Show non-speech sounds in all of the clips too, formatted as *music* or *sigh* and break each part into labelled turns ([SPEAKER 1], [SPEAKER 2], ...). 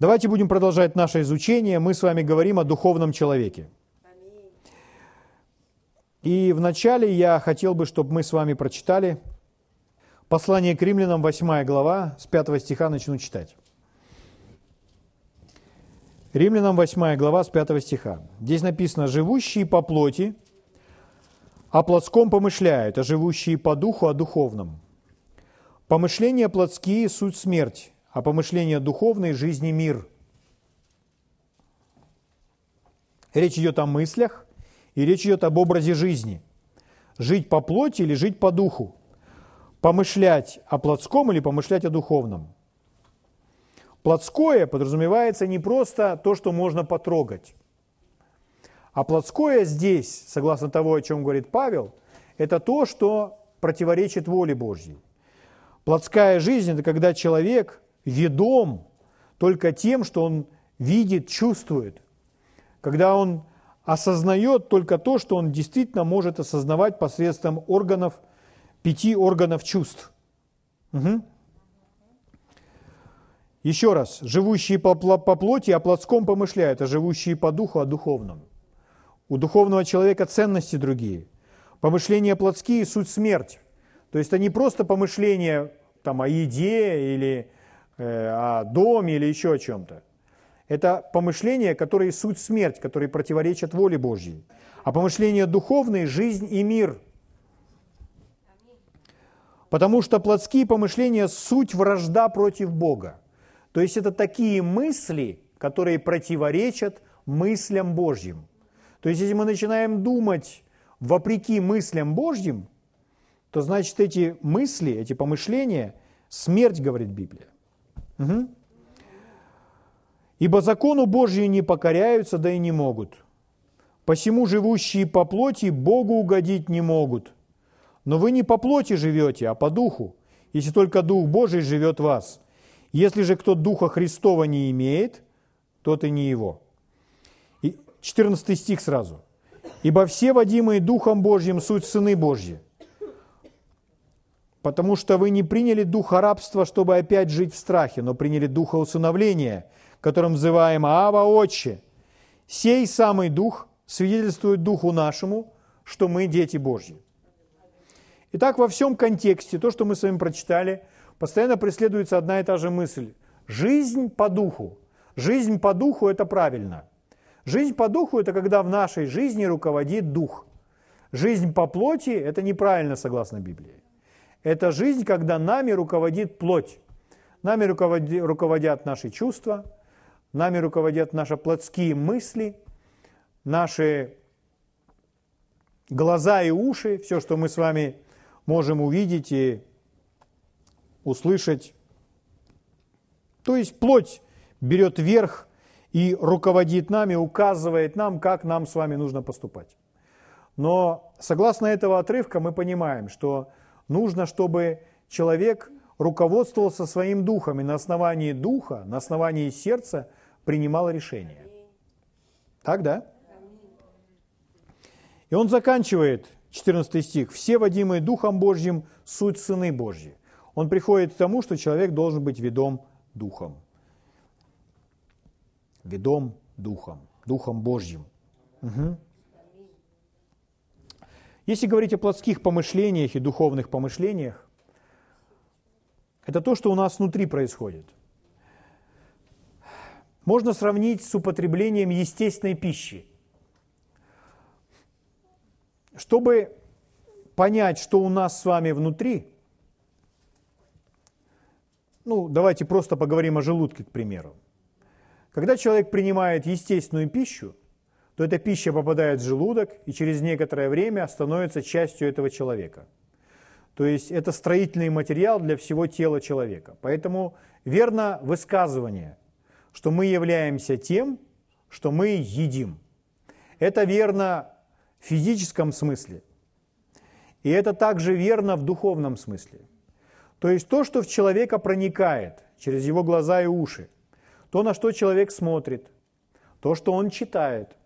[SPEAKER 1] Давайте будем продолжать наше изучение. Мы с вами говорим о духовном человеке. И вначале я хотел бы, чтобы мы с вами прочитали послание к римлянам, 8 глава, с 5 стиха начну читать. Римлянам 8 глава с 5 стиха. Здесь написано «Живущие по плоти, о плотском помышляют, а живущие по духу о духовном. Помышления плотские – суть смерть, а помышления духовной – жизни мир». Речь идет о мыслях, и речь идет об образе жизни. Жить по плоти или жить по духу. Помышлять о плотском или помышлять о духовном. Плотское подразумевается не просто то, что можно потрогать. А плотское здесь, согласно того, о чем говорит Павел, это то, что противоречит воле Божьей. Плотская жизнь – это когда человек ведом только тем, что он видит, чувствует. Когда он осознает только то, что он действительно может осознавать посредством органов, пяти органов чувств. Угу. Еще раз, живущие по, по плоти о плотском помышляют, а живущие по духу о духовном. У духовного человека ценности другие. Помышления плотские – суть смерть. То есть это не просто помышления там, о еде или о доме или еще о чем-то. Это помышления, которые суть смерть, которые противоречат воле Божьей. А помышления духовные – жизнь и мир. Потому что плотские помышления – суть вражда против Бога. То есть это такие мысли, которые противоречат мыслям Божьим. То есть если мы начинаем думать вопреки мыслям Божьим, то значит эти мысли, эти помышления – смерть, говорит Библия. Угу. Ибо закону Божию не покоряются, да и не могут. Посему живущие по плоти Богу угодить не могут. Но вы не по плоти живете, а по духу, если только Дух Божий живет в вас. Если же кто Духа Христова не имеет, тот и не его. И 14 стих сразу. «Ибо все водимые Духом Божьим суть сыны Божьи, потому что вы не приняли духа рабства, чтобы опять жить в страхе, но приняли духа усыновления, которым взываем Ава Отче. Сей самый Дух свидетельствует Духу нашему, что мы дети Божьи». Итак, во всем контексте, то, что мы с вами прочитали – постоянно преследуется одна и та же мысль. Жизнь по духу. Жизнь по духу – это правильно. Жизнь по духу – это когда в нашей жизни руководит дух. Жизнь по плоти – это неправильно, согласно Библии. Это жизнь, когда нами руководит плоть. Нами руководят наши чувства, нами руководят наши плотские мысли, наши глаза и уши, все, что мы с вами можем увидеть и услышать. То есть плоть берет верх и руководит нами, указывает нам, как нам с вами нужно поступать. Но согласно этого отрывка мы понимаем, что нужно, чтобы человек руководствовался своим духом и на основании духа, на основании сердца принимал решение. Так, да? И он заканчивает 14 стих. «Все, водимые Духом Божьим, суть сыны Божьи» он приходит к тому, что человек должен быть ведом Духом. Ведом Духом, Духом Божьим. Угу. Если говорить о плотских помышлениях и духовных помышлениях, это то, что у нас внутри происходит. Можно сравнить с употреблением естественной пищи. Чтобы понять, что у нас с вами внутри – ну, давайте просто поговорим о желудке, к примеру. Когда человек принимает естественную пищу, то эта пища попадает в желудок и через некоторое время становится частью этого человека. То есть это строительный материал для всего тела человека. Поэтому верно высказывание, что мы являемся тем, что мы едим. Это верно в физическом смысле. И это также верно в духовном смысле – то есть то, что в человека проникает через его глаза и уши, то, на что человек смотрит, то, что он читает,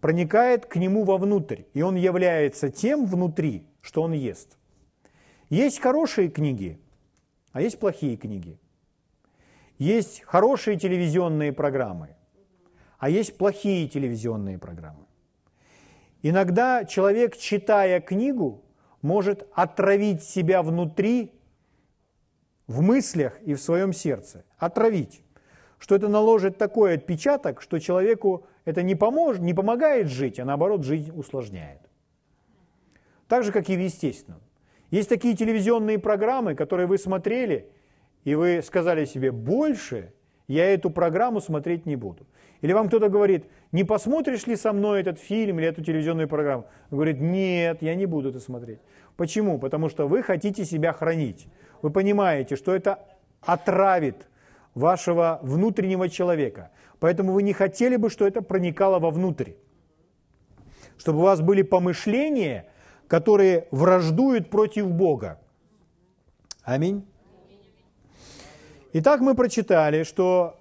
[SPEAKER 1] проникает к нему вовнутрь, и он является тем внутри, что он ест. Есть хорошие книги, а есть плохие книги. есть хорошие телевизионные программы, а есть плохие телевизионные программы. Иногда человек, читая книгу, может отравить себя внутри, в мыслях и в своем сердце. Отравить. Что это наложит такой отпечаток, что человеку это не, поможет, не помогает жить, а наоборот жизнь усложняет. Так же, как и в естественном. Есть такие телевизионные программы, которые вы смотрели, и вы сказали себе, больше я эту программу смотреть не буду. Или вам кто-то говорит, не посмотришь ли со мной этот фильм или эту телевизионную программу? Он говорит, нет, я не буду это смотреть. Почему? Потому что вы хотите себя хранить. Вы понимаете, что это отравит вашего внутреннего человека. Поэтому вы не хотели бы, что это проникало вовнутрь. Чтобы у вас были помышления, которые враждуют против Бога. Аминь. Итак, мы прочитали, что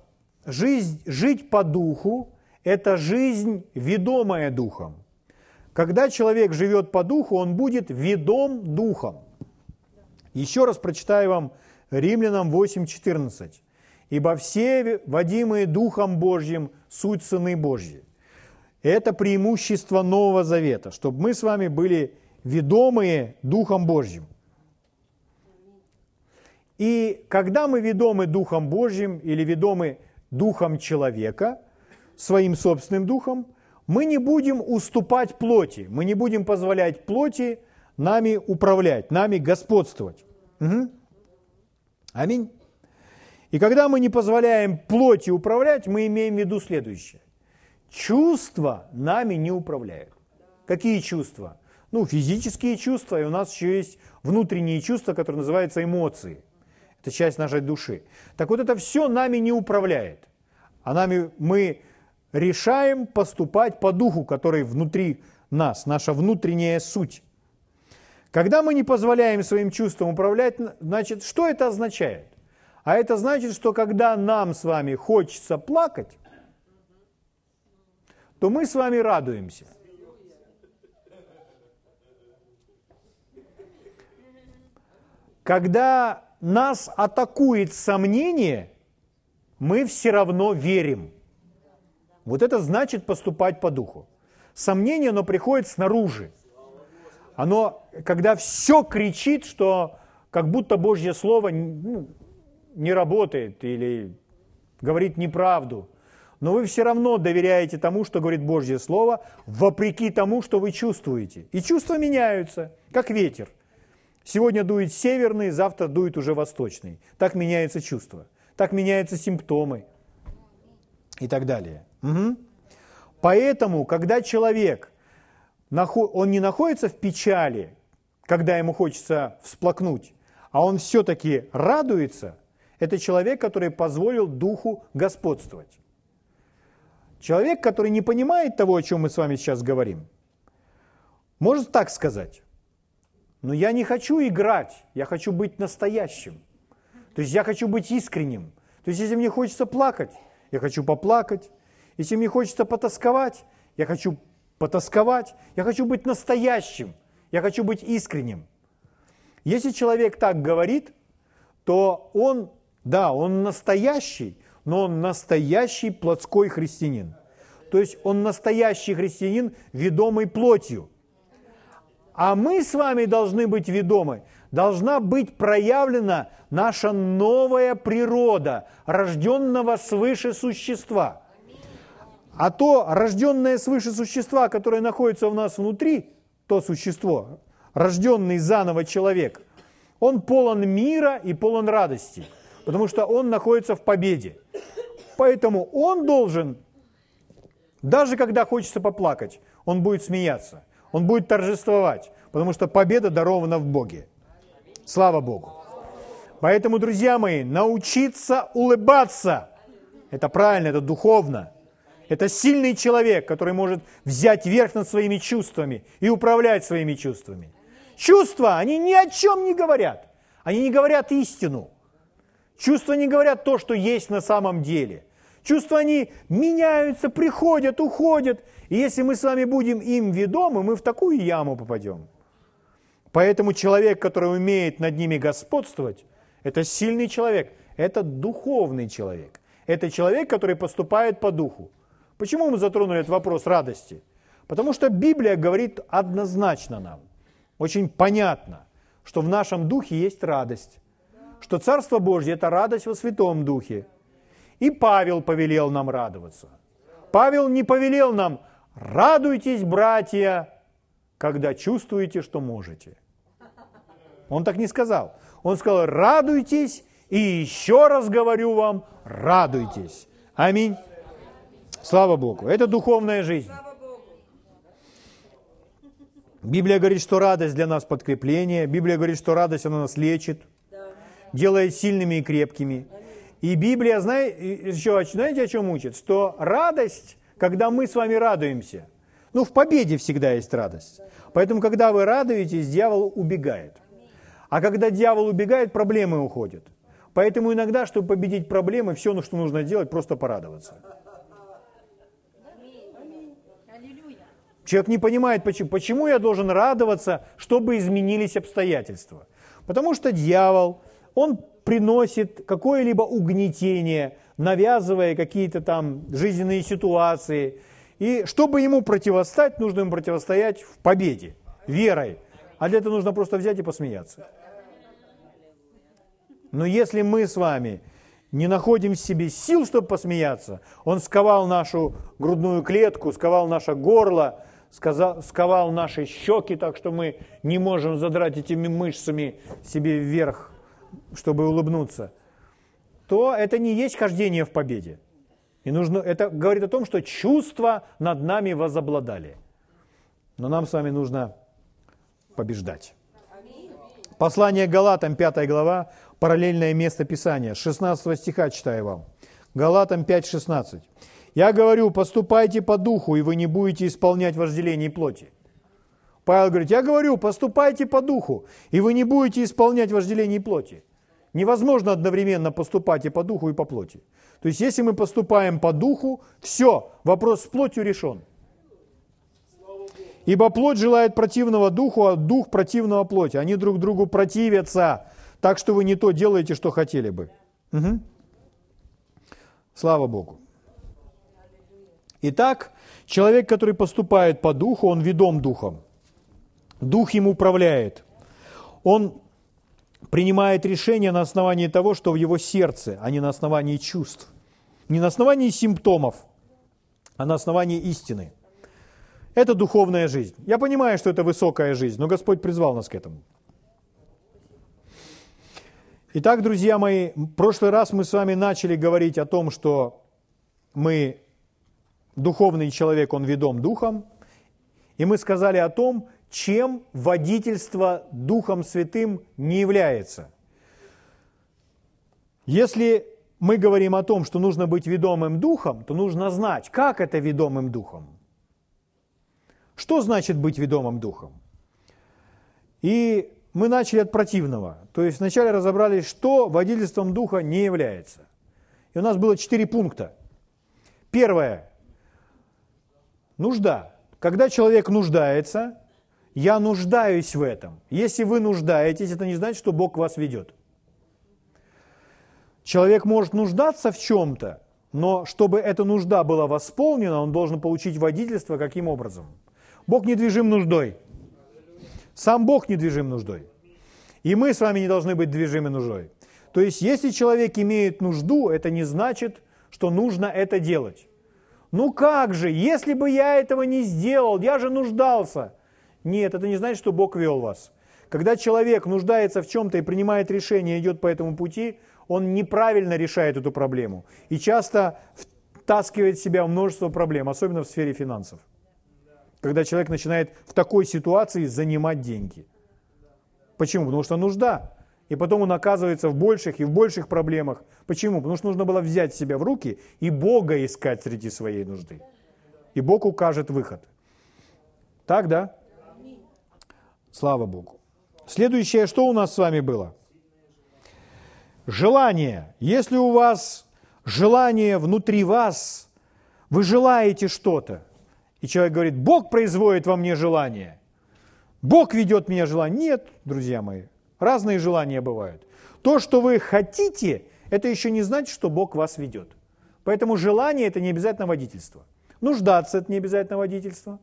[SPEAKER 1] жизнь, жить по духу – это жизнь, ведомая духом. Когда человек живет по духу, он будет ведом духом. Еще раз прочитаю вам Римлянам 8.14. «Ибо все водимые Духом Божьим суть сыны Божьи». Это преимущество Нового Завета, чтобы мы с вами были ведомые Духом Божьим. И когда мы ведомы Духом Божьим или ведомы Духом человека, своим собственным Духом, мы не будем уступать плоти, мы не будем позволять плоти нами управлять, нами господствовать. Угу. Аминь. И когда мы не позволяем плоти управлять, мы имеем в виду следующее. Чувства нами не управляют. Какие чувства? Ну, физические чувства, и у нас еще есть внутренние чувства, которые называются эмоции. Это часть нашей души. Так вот это все нами не управляет. А нами мы решаем поступать по духу, который внутри нас, наша внутренняя суть. Когда мы не позволяем своим чувствам управлять, значит, что это означает? А это значит, что когда нам с вами хочется плакать, то мы с вами радуемся. Когда нас атакует сомнение, мы все равно верим. Вот это значит поступать по духу. Сомнение, оно приходит снаружи. Оно, когда все кричит, что как будто Божье Слово ну, не работает или говорит неправду, но вы все равно доверяете тому, что говорит Божье Слово, вопреки тому, что вы чувствуете. И чувства меняются, как ветер. Сегодня дует северный, завтра дует уже восточный. Так меняется чувство, так меняются симптомы и так далее. Угу. Поэтому, когда человек, он не находится в печали, когда ему хочется всплакнуть, а он все-таки радуется, это человек, который позволил духу господствовать. Человек, который не понимает того, о чем мы с вами сейчас говорим, может так сказать. Но я не хочу играть, я хочу быть настоящим. То есть я хочу быть искренним. То есть если мне хочется плакать, я хочу поплакать. Если мне хочется потасковать, я хочу потасковать. Я хочу быть настоящим, я хочу быть искренним. Если человек так говорит, то он, да, он настоящий, но он настоящий плотской христианин. То есть он настоящий христианин, ведомый плотью – а мы с вами должны быть ведомы. Должна быть проявлена наша новая природа, рожденного свыше существа. А то рожденное свыше существа, которое находится у нас внутри, то существо, рожденный заново человек, он полон мира и полон радости, потому что он находится в победе. Поэтому он должен, даже когда хочется поплакать, он будет смеяться. Он будет торжествовать, потому что победа дарована в Боге. Слава Богу. Поэтому, друзья мои, научиться улыбаться. Это правильно, это духовно. Это сильный человек, который может взять верх над своими чувствами и управлять своими чувствами. Чувства, они ни о чем не говорят. Они не говорят истину. Чувства не говорят то, что есть на самом деле. Чувства, они меняются, приходят, уходят. И если мы с вами будем им ведомы, мы в такую яму попадем. Поэтому человек, который умеет над ними господствовать, это сильный человек, Это духовный человек. Это человек, который поступает по духу. Почему мы затронули этот вопрос радости? Потому что Библия говорит однозначно нам, очень понятно, что в нашем духе есть радость, что Царство Божье – это радость во Святом Духе. И Павел повелел нам радоваться. Павел не повелел нам «радуйтесь, братья, когда чувствуете, что можете». Он так не сказал. Он сказал «радуйтесь, и еще раз говорю вам, радуйтесь». Аминь. Слава Богу. Это духовная жизнь. Библия говорит, что радость для нас подкрепление. Библия говорит, что радость, она нас лечит, делает сильными и крепкими. И Библия, знаете, еще, знаете, о чем учит? Что радость, когда мы с вами радуемся, ну, в победе всегда есть радость. Поэтому, когда вы радуетесь, дьявол убегает. А когда дьявол убегает, проблемы уходят. Поэтому иногда, чтобы победить проблемы, все, ну, что нужно делать, просто порадоваться. Человек не понимает, почему, почему я должен радоваться, чтобы изменились обстоятельства. Потому что дьявол, он приносит какое-либо угнетение, навязывая какие-то там жизненные ситуации. И чтобы ему противостать, нужно ему противостоять в победе, верой. А для этого нужно просто взять и посмеяться. Но если мы с вами не находим в себе сил, чтобы посмеяться, он сковал нашу грудную клетку, сковал наше горло, сковал наши щеки так, что мы не можем задрать этими мышцами себе вверх, чтобы улыбнуться, то это не есть хождение в победе. И нужно, это говорит о том, что чувства над нами возобладали. Но нам с вами нужно побеждать. Послание Галатам, 5 глава, параллельное место Писания, 16 стиха читаю вам. Галатам 5, 16. Я говорю, поступайте по духу, и вы не будете исполнять вожделение плоти. Павел говорит, я говорю, поступайте по духу, и вы не будете исполнять вожделение плоти. Невозможно одновременно поступать и по духу, и по плоти. То есть, если мы поступаем по духу, все, вопрос с плотью решен. Ибо плоть желает противного духу, а дух противного плоти. Они друг другу противятся, так что вы не то делаете, что хотели бы. Угу. Слава Богу. Итак, человек, который поступает по духу, он ведом духом. Дух ему управляет. Он принимает решение на основании того, что в его сердце, а не на основании чувств. Не на основании симптомов, а на основании истины. Это духовная жизнь. Я понимаю, что это высокая жизнь, но Господь призвал нас к этому. Итак, друзья мои, в прошлый раз мы с вами начали говорить о том, что мы духовный человек, он ведом духом. И мы сказали о том, чем водительство Духом Святым не является. Если мы говорим о том, что нужно быть ведомым духом, то нужно знать, как это ведомым духом. Что значит быть ведомым духом? И мы начали от противного. То есть вначале разобрались, что водительством духа не является. И у нас было четыре пункта. Первое. Нужда. Когда человек нуждается, я нуждаюсь в этом. Если вы нуждаетесь, это не значит, что Бог вас ведет. Человек может нуждаться в чем-то, но чтобы эта нужда была восполнена, он должен получить водительство каким образом? Бог недвижим нуждой. Сам Бог недвижим нуждой. И мы с вами не должны быть движимы нуждой. То есть, если человек имеет нужду, это не значит, что нужно это делать. Ну как же, если бы я этого не сделал, я же нуждался. Нет, это не значит, что Бог вел вас. Когда человек нуждается в чем-то и принимает решение, идет по этому пути, он неправильно решает эту проблему. И часто втаскивает в себя множество проблем, особенно в сфере финансов. Когда человек начинает в такой ситуации занимать деньги. Почему? Потому что нужда. И потом он оказывается в больших и в больших проблемах. Почему? Потому что нужно было взять себя в руки и Бога искать среди своей нужды. И Бог укажет выход. Так, да? Слава Богу. Следующее, что у нас с вами было? Желание. Если у вас желание внутри вас, вы желаете что-то, и человек говорит, Бог производит во мне желание, Бог ведет меня желание. Нет, друзья мои, Разные желания бывают. То, что вы хотите, это еще не значит, что Бог вас ведет. Поэтому желание – это не обязательно водительство. Нуждаться – это не обязательно водительство.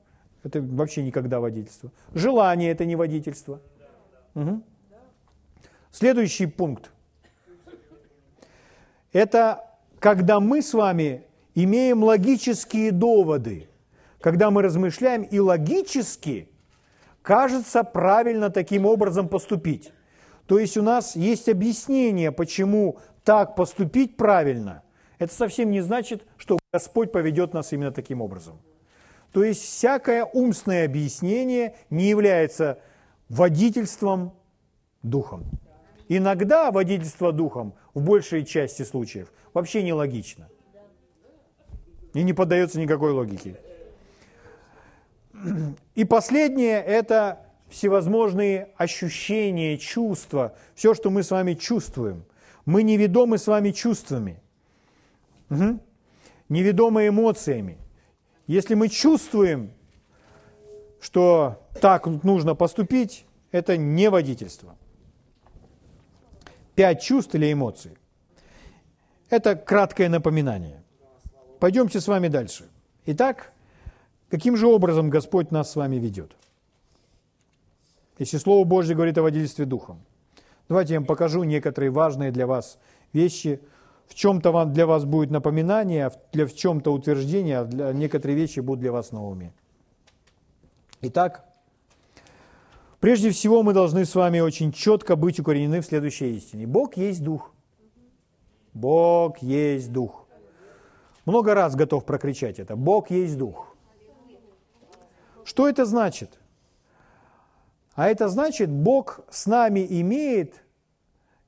[SPEAKER 1] Это вообще никогда водительство. Желание – это не водительство. Угу. Следующий пункт. Это когда мы с вами имеем логические доводы, когда мы размышляем и логически кажется правильно таким образом поступить. То есть у нас есть объяснение, почему так поступить правильно. Это совсем не значит, что Господь поведет нас именно таким образом. То есть всякое умственное объяснение не является водительством духом. Иногда водительство духом в большей части случаев вообще нелогично. И не поддается никакой логике. И последнее – это всевозможные ощущения, чувства, все, что мы с вами чувствуем. Мы неведомы с вами чувствами, угу. неведомы эмоциями. Если мы чувствуем, что так нужно поступить, это не водительство. Пять чувств или эмоций. Это краткое напоминание. Пойдемте с вами дальше. Итак, каким же образом Господь нас с вами ведет? Если Слово Божье говорит о водительстве Духом. Давайте я вам покажу некоторые важные для вас вещи. В чем-то для вас будет напоминание, а в чем-то утверждение, а для некоторые вещи будут для вас новыми. Итак, прежде всего мы должны с вами очень четко быть укоренены в следующей истине. Бог есть Дух. Бог есть Дух. Много раз готов прокричать это. Бог есть Дух. Что это значит? А это значит, Бог с нами имеет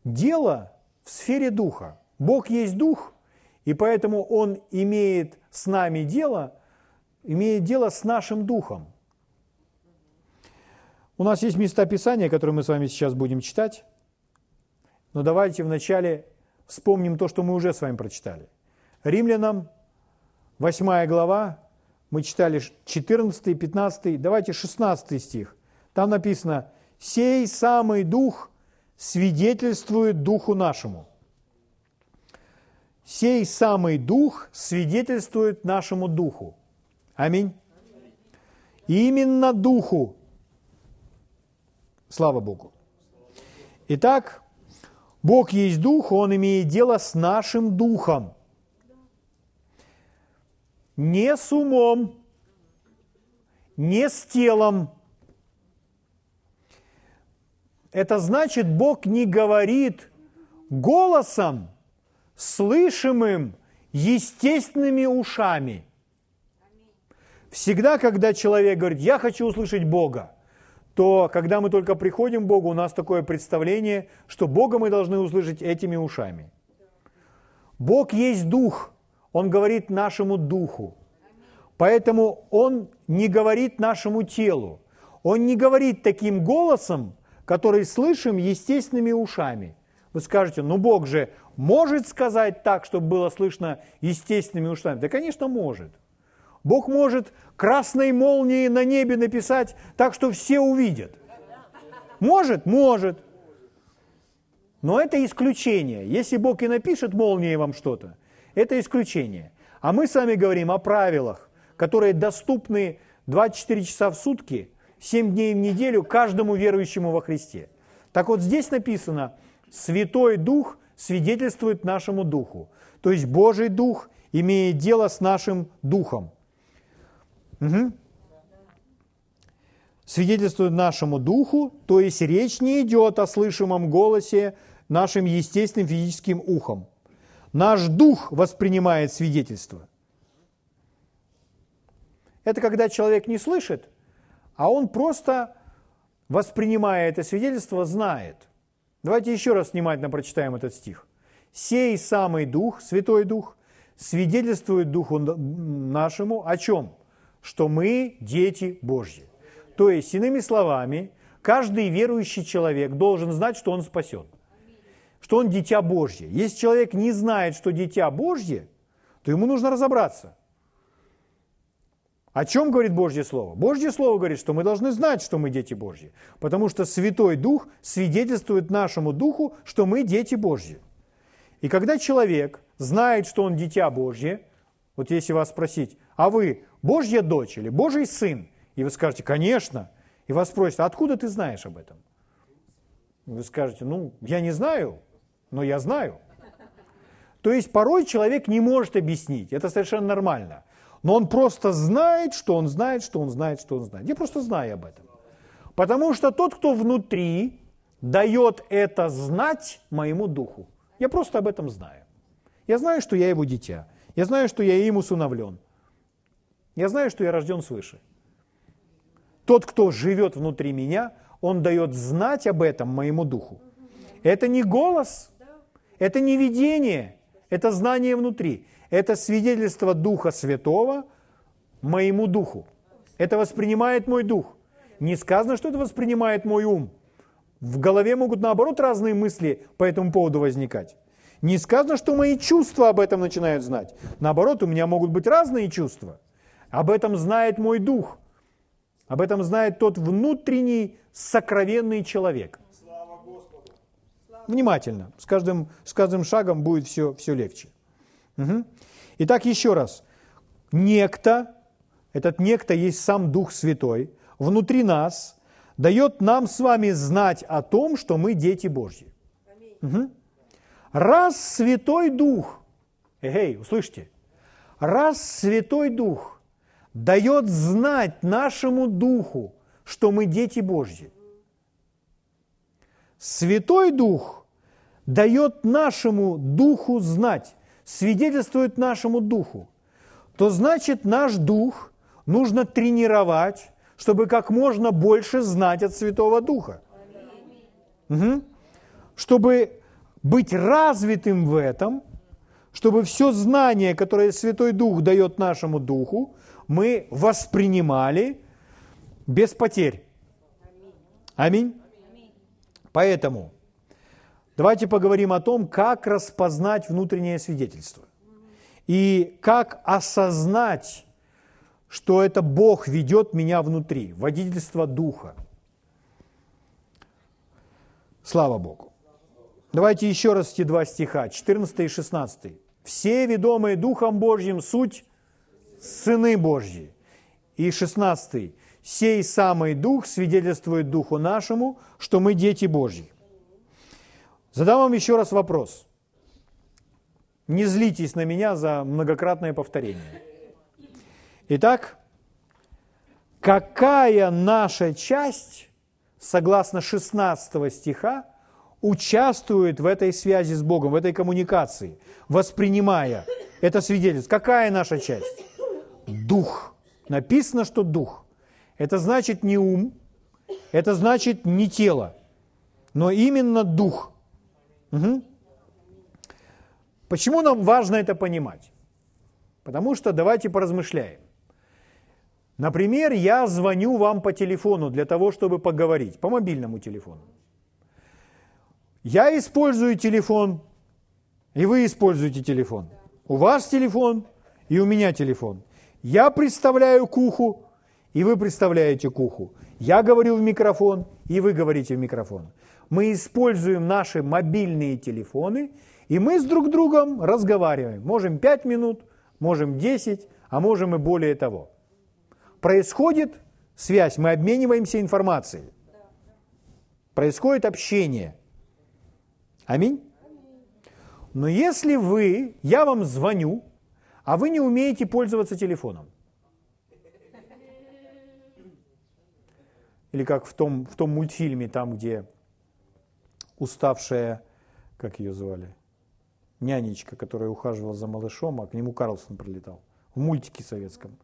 [SPEAKER 1] дело в сфере духа. Бог есть дух, и поэтому Он имеет с нами дело, имеет дело с нашим духом. У нас есть места Писания, которые мы с вами сейчас будем читать, но давайте вначале вспомним то, что мы уже с вами прочитали. Римлянам, 8 глава, мы читали 14, 15, давайте 16 стих. Там написано, «Сей самый Дух свидетельствует Духу нашему». Сей самый Дух свидетельствует нашему Духу. Аминь. Именно Духу. Слава Богу. Итак, Бог есть Дух, Он имеет дело с нашим Духом. Не с умом, не с телом, это значит, Бог не говорит голосом, слышимым естественными ушами. Всегда, когда человек говорит, я хочу услышать Бога, то когда мы только приходим к Богу, у нас такое представление, что Бога мы должны услышать этими ушами. Бог есть Дух, Он говорит нашему Духу. Поэтому Он не говорит нашему телу. Он не говорит таким голосом, который слышим естественными ушами. Вы скажете, ну Бог же может сказать так, чтобы было слышно естественными ушами? Да, конечно, может. Бог может красной молнией на небе написать так, что все увидят. Может? Может. Но это исключение. Если Бог и напишет молнией вам что-то, это исключение. А мы с вами говорим о правилах, которые доступны 24 часа в сутки – семь дней в неделю каждому верующему во Христе. Так вот здесь написано, Святой Дух свидетельствует нашему Духу. То есть Божий Дух имеет дело с нашим Духом. Угу. Свидетельствует нашему Духу, то есть речь не идет о слышимом голосе нашим естественным физическим ухом. Наш Дух воспринимает свидетельство. Это когда человек не слышит, а он просто, воспринимая это свидетельство, знает. Давайте еще раз внимательно прочитаем этот стих. «Сей самый Дух, Святой Дух, свидетельствует Духу нашему о чем? Что мы дети Божьи». То есть, иными словами, каждый верующий человек должен знать, что он спасен, что он дитя Божье. Если человек не знает, что дитя Божье, то ему нужно разобраться. О чем говорит Божье Слово? Божье Слово говорит, что мы должны знать, что мы дети Божьи, потому что Святой Дух свидетельствует нашему Духу, что мы дети Божьи. И когда человек знает, что он дитя Божье, вот если вас спросить, а вы Божья дочь или Божий сын? И вы скажете, конечно. И вас спросят, а откуда ты знаешь об этом? Вы скажете, ну, я не знаю, но я знаю. То есть порой человек не может объяснить, это совершенно нормально. Но он просто знает, что он знает, что он знает, что он знает. Я просто знаю об этом. Потому что тот, кто внутри, дает это знать моему духу. Я просто об этом знаю. Я знаю, что я его дитя. Я знаю, что я им усыновлен. Я знаю, что я рожден свыше. Тот, кто живет внутри меня, он дает знать об этом моему духу. Это не голос, это не видение, это знание внутри. Это свидетельство Духа Святого моему духу. Это воспринимает мой дух. Не сказано, что это воспринимает мой ум. В голове могут наоборот разные мысли по этому поводу возникать. Не сказано, что мои чувства об этом начинают знать. Наоборот, у меня могут быть разные чувства. Об этом знает мой дух. Об этом знает тот внутренний сокровенный человек. Внимательно. С каждым, с каждым шагом будет все, все легче. Угу. Итак, еще раз. Некто, этот некто есть сам Дух Святой, внутри нас дает нам с вами знать о том, что мы дети Божьи. Угу. Раз Святой Дух, эй, услышьте, раз Святой Дух дает знать нашему Духу, что мы дети Божьи, Святой Дух дает нашему Духу знать, свидетельствует нашему духу, то значит наш дух нужно тренировать, чтобы как можно больше знать от Святого Духа. Угу. Чтобы быть развитым в этом, чтобы все знание, которое Святой Дух дает нашему духу, мы воспринимали без потерь. Аминь. Поэтому Давайте поговорим о том, как распознать внутреннее свидетельство. И как осознать, что это Бог ведет меня внутри, водительство Духа. Слава Богу. Давайте еще раз эти два стиха, 14 и 16. «Все, ведомые Духом Божьим, суть сыны Божьи». И 16. «Сей самый Дух свидетельствует Духу нашему, что мы дети Божьи». Задам вам еще раз вопрос. Не злитесь на меня за многократное повторение. Итак, какая наша часть, согласно 16 стиха, участвует в этой связи с Богом, в этой коммуникации, воспринимая это свидетельство? Какая наша часть? Дух. Написано, что дух. Это значит не ум, это значит не тело, но именно дух – Угу. Почему нам важно это понимать? Потому что давайте поразмышляем. Например, я звоню вам по телефону для того, чтобы поговорить, по мобильному телефону. Я использую телефон, и вы используете телефон. У вас телефон, и у меня телефон. Я представляю к уху, и вы представляете к уху. Я говорю в микрофон, и вы говорите в микрофон мы используем наши мобильные телефоны, и мы с друг другом разговариваем. Можем 5 минут, можем 10, а можем и более того. Происходит связь, мы обмениваемся информацией. Происходит общение. Аминь. Но если вы, я вам звоню, а вы не умеете пользоваться телефоном, или как в том, в том мультфильме, там, где уставшая, как ее звали, нянечка, которая ухаживала за малышом, а к нему Карлсон прилетал. В мультике советском.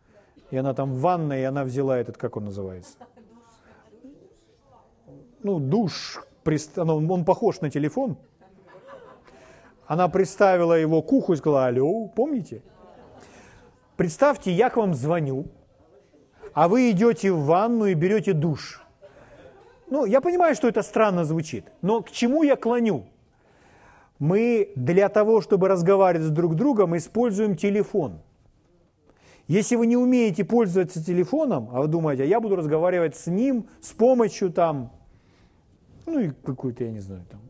[SPEAKER 1] И она там в ванной, и она взяла этот, как он называется? Ну, душ. Он похож на телефон. Она представила его к уху и сказала, алло, помните? Представьте, я к вам звоню, а вы идете в ванну и берете душ. Ну, я понимаю, что это странно звучит, но к чему я клоню? Мы для того, чтобы разговаривать с друг другом, используем телефон. Если вы не умеете пользоваться телефоном, а вы думаете, а я буду разговаривать с ним с помощью там, ну и какую-то, я не знаю, там,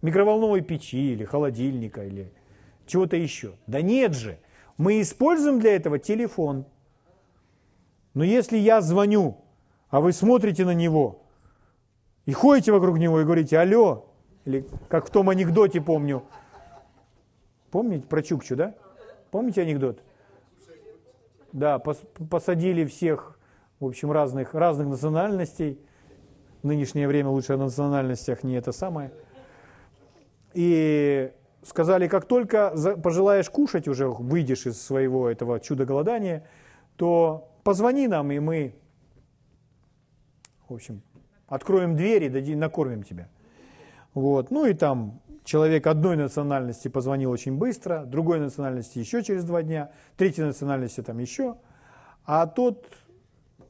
[SPEAKER 1] микроволновой печи или холодильника или чего-то еще. Да нет же, мы используем для этого телефон. Но если я звоню, а вы смотрите на него и ходите вокруг него и говорите «Алло», или как в том анекдоте помню, помните про Чукчу, да? Помните анекдот? Да, посадили всех, в общем, разных, разных национальностей. В нынешнее время лучше о национальностях не это самое. И сказали, как только пожелаешь кушать, уже выйдешь из своего этого чуда голодания, то позвони нам, и мы, в общем, откроем двери, дадим, накормим тебя. Вот. Ну и там человек одной национальности позвонил очень быстро, другой национальности еще через два дня, третьей национальности там еще. А тот,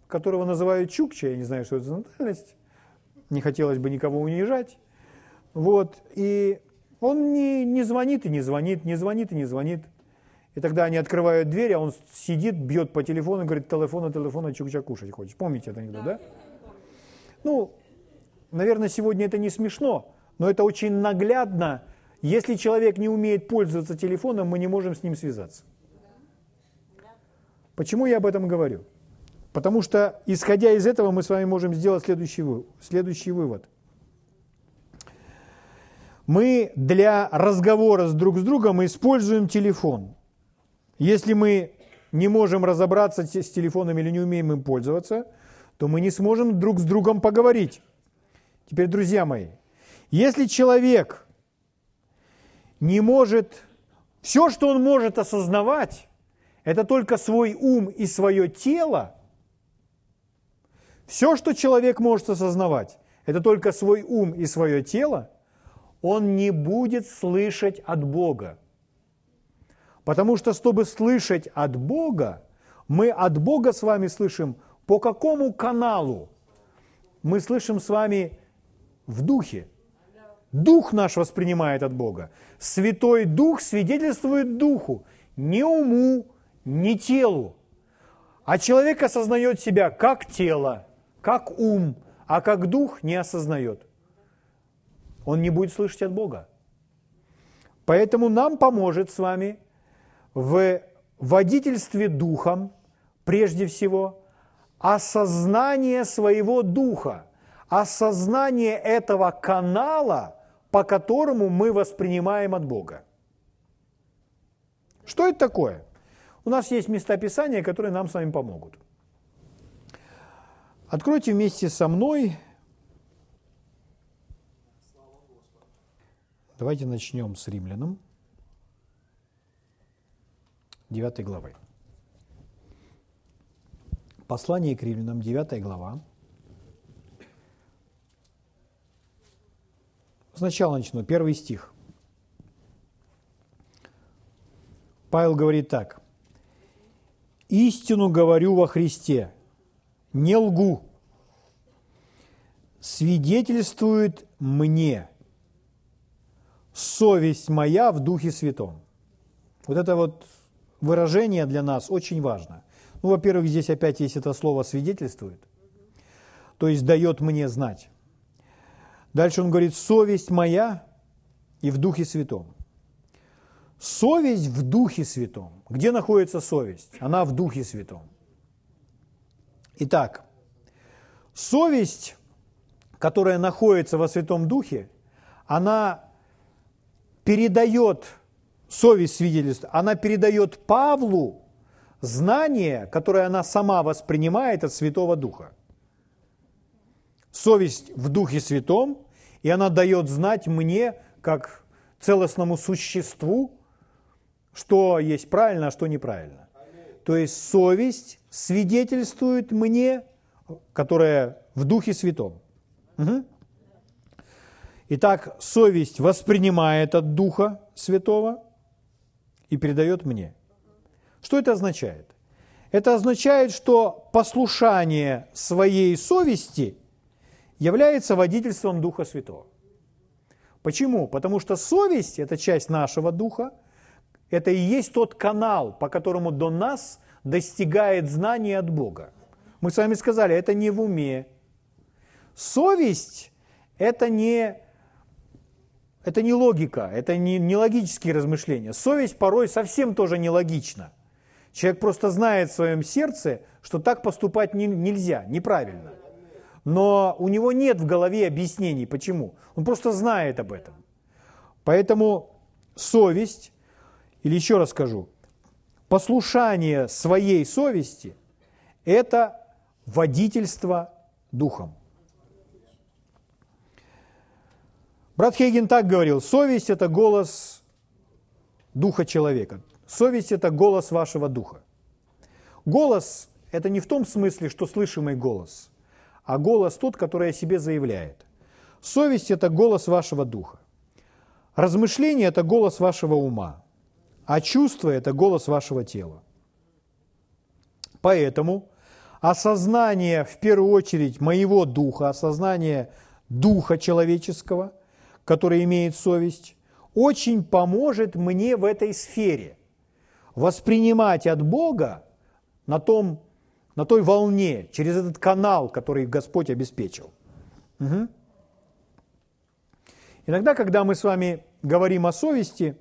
[SPEAKER 1] которого называют Чукча, я не знаю, что это за национальность, не хотелось бы никого унижать. Вот. И он не, не звонит и не звонит, не звонит и не звонит. И тогда они открывают дверь, а он сидит, бьет по телефону и говорит, телефона, телефона, чукча кушать хочешь. Помните это анекдот, да? Ну, наверное, сегодня это не смешно, но это очень наглядно. Если человек не умеет пользоваться телефоном, мы не можем с ним связаться. Почему я об этом говорю? Потому что, исходя из этого, мы с вами можем сделать следующий, следующий вывод. Мы для разговора с друг с другом используем телефон. Если мы не можем разобраться с телефоном или не умеем им пользоваться, то мы не сможем друг с другом поговорить. Теперь, друзья мои, если человек не может, все, что он может осознавать, это только свой ум и свое тело, все, что человек может осознавать, это только свой ум и свое тело, он не будет слышать от Бога. Потому что, чтобы слышать от Бога, мы от Бога с вами слышим по какому каналу? Мы слышим с вами в духе. Дух наш воспринимает от Бога. Святой Дух свидетельствует Духу, не уму, не телу. А человек осознает себя как тело, как ум, а как дух не осознает. Он не будет слышать от Бога. Поэтому нам поможет с вами в водительстве духом, прежде всего, осознание своего духа, осознание этого канала, по которому мы воспринимаем от Бога. Что это такое? У нас есть места Писания, которые нам с вами помогут. Откройте вместе со мной. Давайте начнем с римлянам, 9 главы. Послание к римлянам, 9 глава. Сначала начну, первый стих. Павел говорит так. «Истину говорю во Христе, не лгу, свидетельствует мне совесть моя в Духе Святом». Вот это вот выражение для нас очень важно. Ну, во-первых, здесь опять есть это слово «свидетельствует», то есть дает мне знать. Дальше он говорит, совесть моя и в Духе Святом. Совесть в Духе Святом. Где находится совесть? Она в Духе Святом. Итак, совесть, которая находится во Святом Духе, она передает, совесть свидетельства, она передает Павлу знание, которое она сама воспринимает от Святого Духа. Совесть в Духе Святом, и она дает знать мне, как целостному существу, что есть правильно, а что неправильно. То есть совесть свидетельствует мне, которая в Духе Святом. Угу. Итак, совесть воспринимает от Духа Святого и передает мне – что это означает? Это означает, что послушание своей совести является водительством Духа Святого. Почему? Потому что совесть – это часть нашего Духа, это и есть тот канал, по которому до нас достигает знание от Бога. Мы с вами сказали, это не в уме. Совесть – это не это не логика, это не, не логические размышления. Совесть порой совсем тоже нелогична. Человек просто знает в своем сердце, что так поступать не, нельзя, неправильно. Но у него нет в голове объяснений, почему. Он просто знает об этом. Поэтому совесть, или еще раз скажу, послушание своей совести – это водительство духом. Брат Хейген так говорил, совесть – это голос духа человека. Совесть – это голос вашего духа. Голос – это не в том смысле, что слышимый голос, а голос тот, который о себе заявляет. Совесть – это голос вашего духа. Размышление – это голос вашего ума, а чувство – это голос вашего тела. Поэтому осознание, в первую очередь, моего духа, осознание духа человеческого, который имеет совесть, очень поможет мне в этой сфере воспринимать от Бога на, том, на той волне, через этот канал, который Господь обеспечил. Угу. Иногда, когда мы с вами говорим о совести,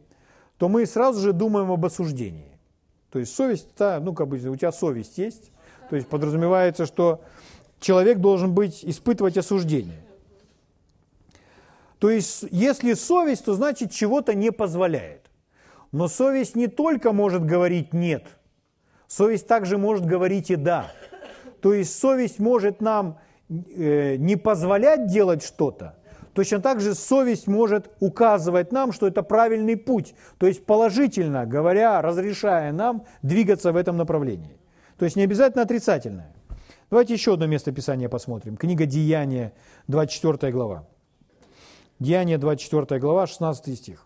[SPEAKER 1] то мы сразу же думаем об осуждении. То есть совесть, это, ну, как бы у тебя совесть есть, то есть подразумевается, что человек должен быть, испытывать осуждение. То есть, если совесть, то значит чего-то не позволяет. Но совесть не только может говорить «нет», совесть также может говорить и «да». То есть совесть может нам э, не позволять делать что-то, Точно так же совесть может указывать нам, что это правильный путь, то есть положительно говоря, разрешая нам двигаться в этом направлении. То есть не обязательно отрицательное. Давайте еще одно место Писания посмотрим. Книга Деяния, 24 глава. Деяние, 24 глава, 16 стих.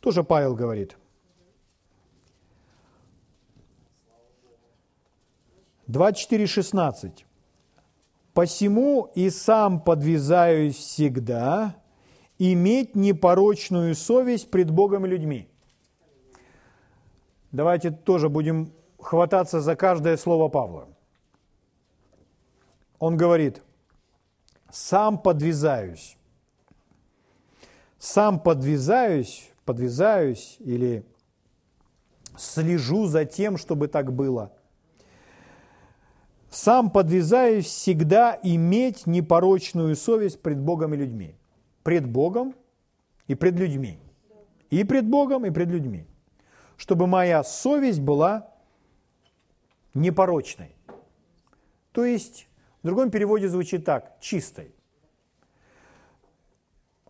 [SPEAKER 1] Тоже Павел говорит. Двадцать четыре шестнадцать. Посему и сам подвязаюсь всегда иметь непорочную совесть пред Богом и людьми. Давайте тоже будем хвататься за каждое слово Павла. Он говорит, сам подвязаюсь. Сам подвязаюсь, подвязаюсь или слежу за тем, чтобы так было – сам подвязаюсь всегда иметь непорочную совесть пред Богом и людьми. Пред Богом и пред людьми. И пред Богом, и пред людьми. Чтобы моя совесть была непорочной. То есть, в другом переводе звучит так, чистой.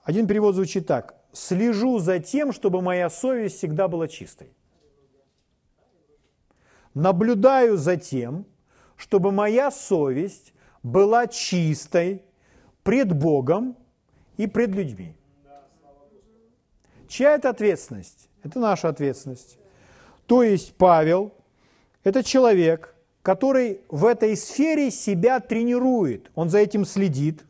[SPEAKER 1] Один перевод звучит так, слежу за тем, чтобы моя совесть всегда была чистой. Наблюдаю за тем, чтобы моя совесть была чистой пред Богом и пред людьми. Чья это ответственность? Это наша ответственность. То есть Павел – это человек, который в этой сфере себя тренирует. Он за этим следит,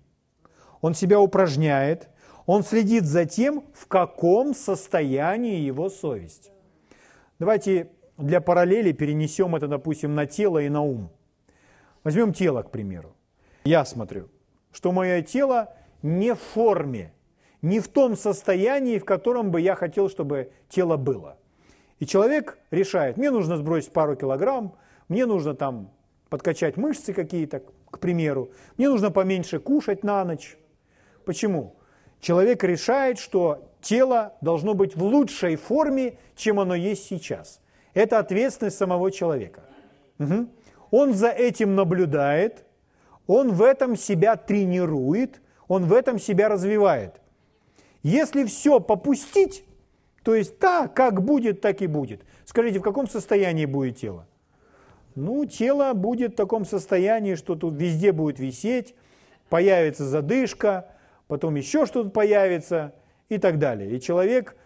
[SPEAKER 1] он себя упражняет, он следит за тем, в каком состоянии его совесть. Давайте для параллели перенесем это, допустим, на тело и на ум – Возьмем тело, к примеру. Я смотрю, что мое тело не в форме, не в том состоянии, в котором бы я хотел, чтобы тело было. И человек решает, мне нужно сбросить пару килограмм, мне нужно там подкачать мышцы какие-то, к примеру, мне нужно поменьше кушать на ночь. Почему? Человек решает, что тело должно быть в лучшей форме, чем оно есть сейчас. Это ответственность самого человека. Угу он за этим наблюдает, он в этом себя тренирует, он в этом себя развивает. Если все попустить, то есть так, как будет, так и будет. Скажите, в каком состоянии будет тело? Ну, тело будет в таком состоянии, что тут везде будет висеть, появится задышка, потом еще что-то появится и так далее. И человек,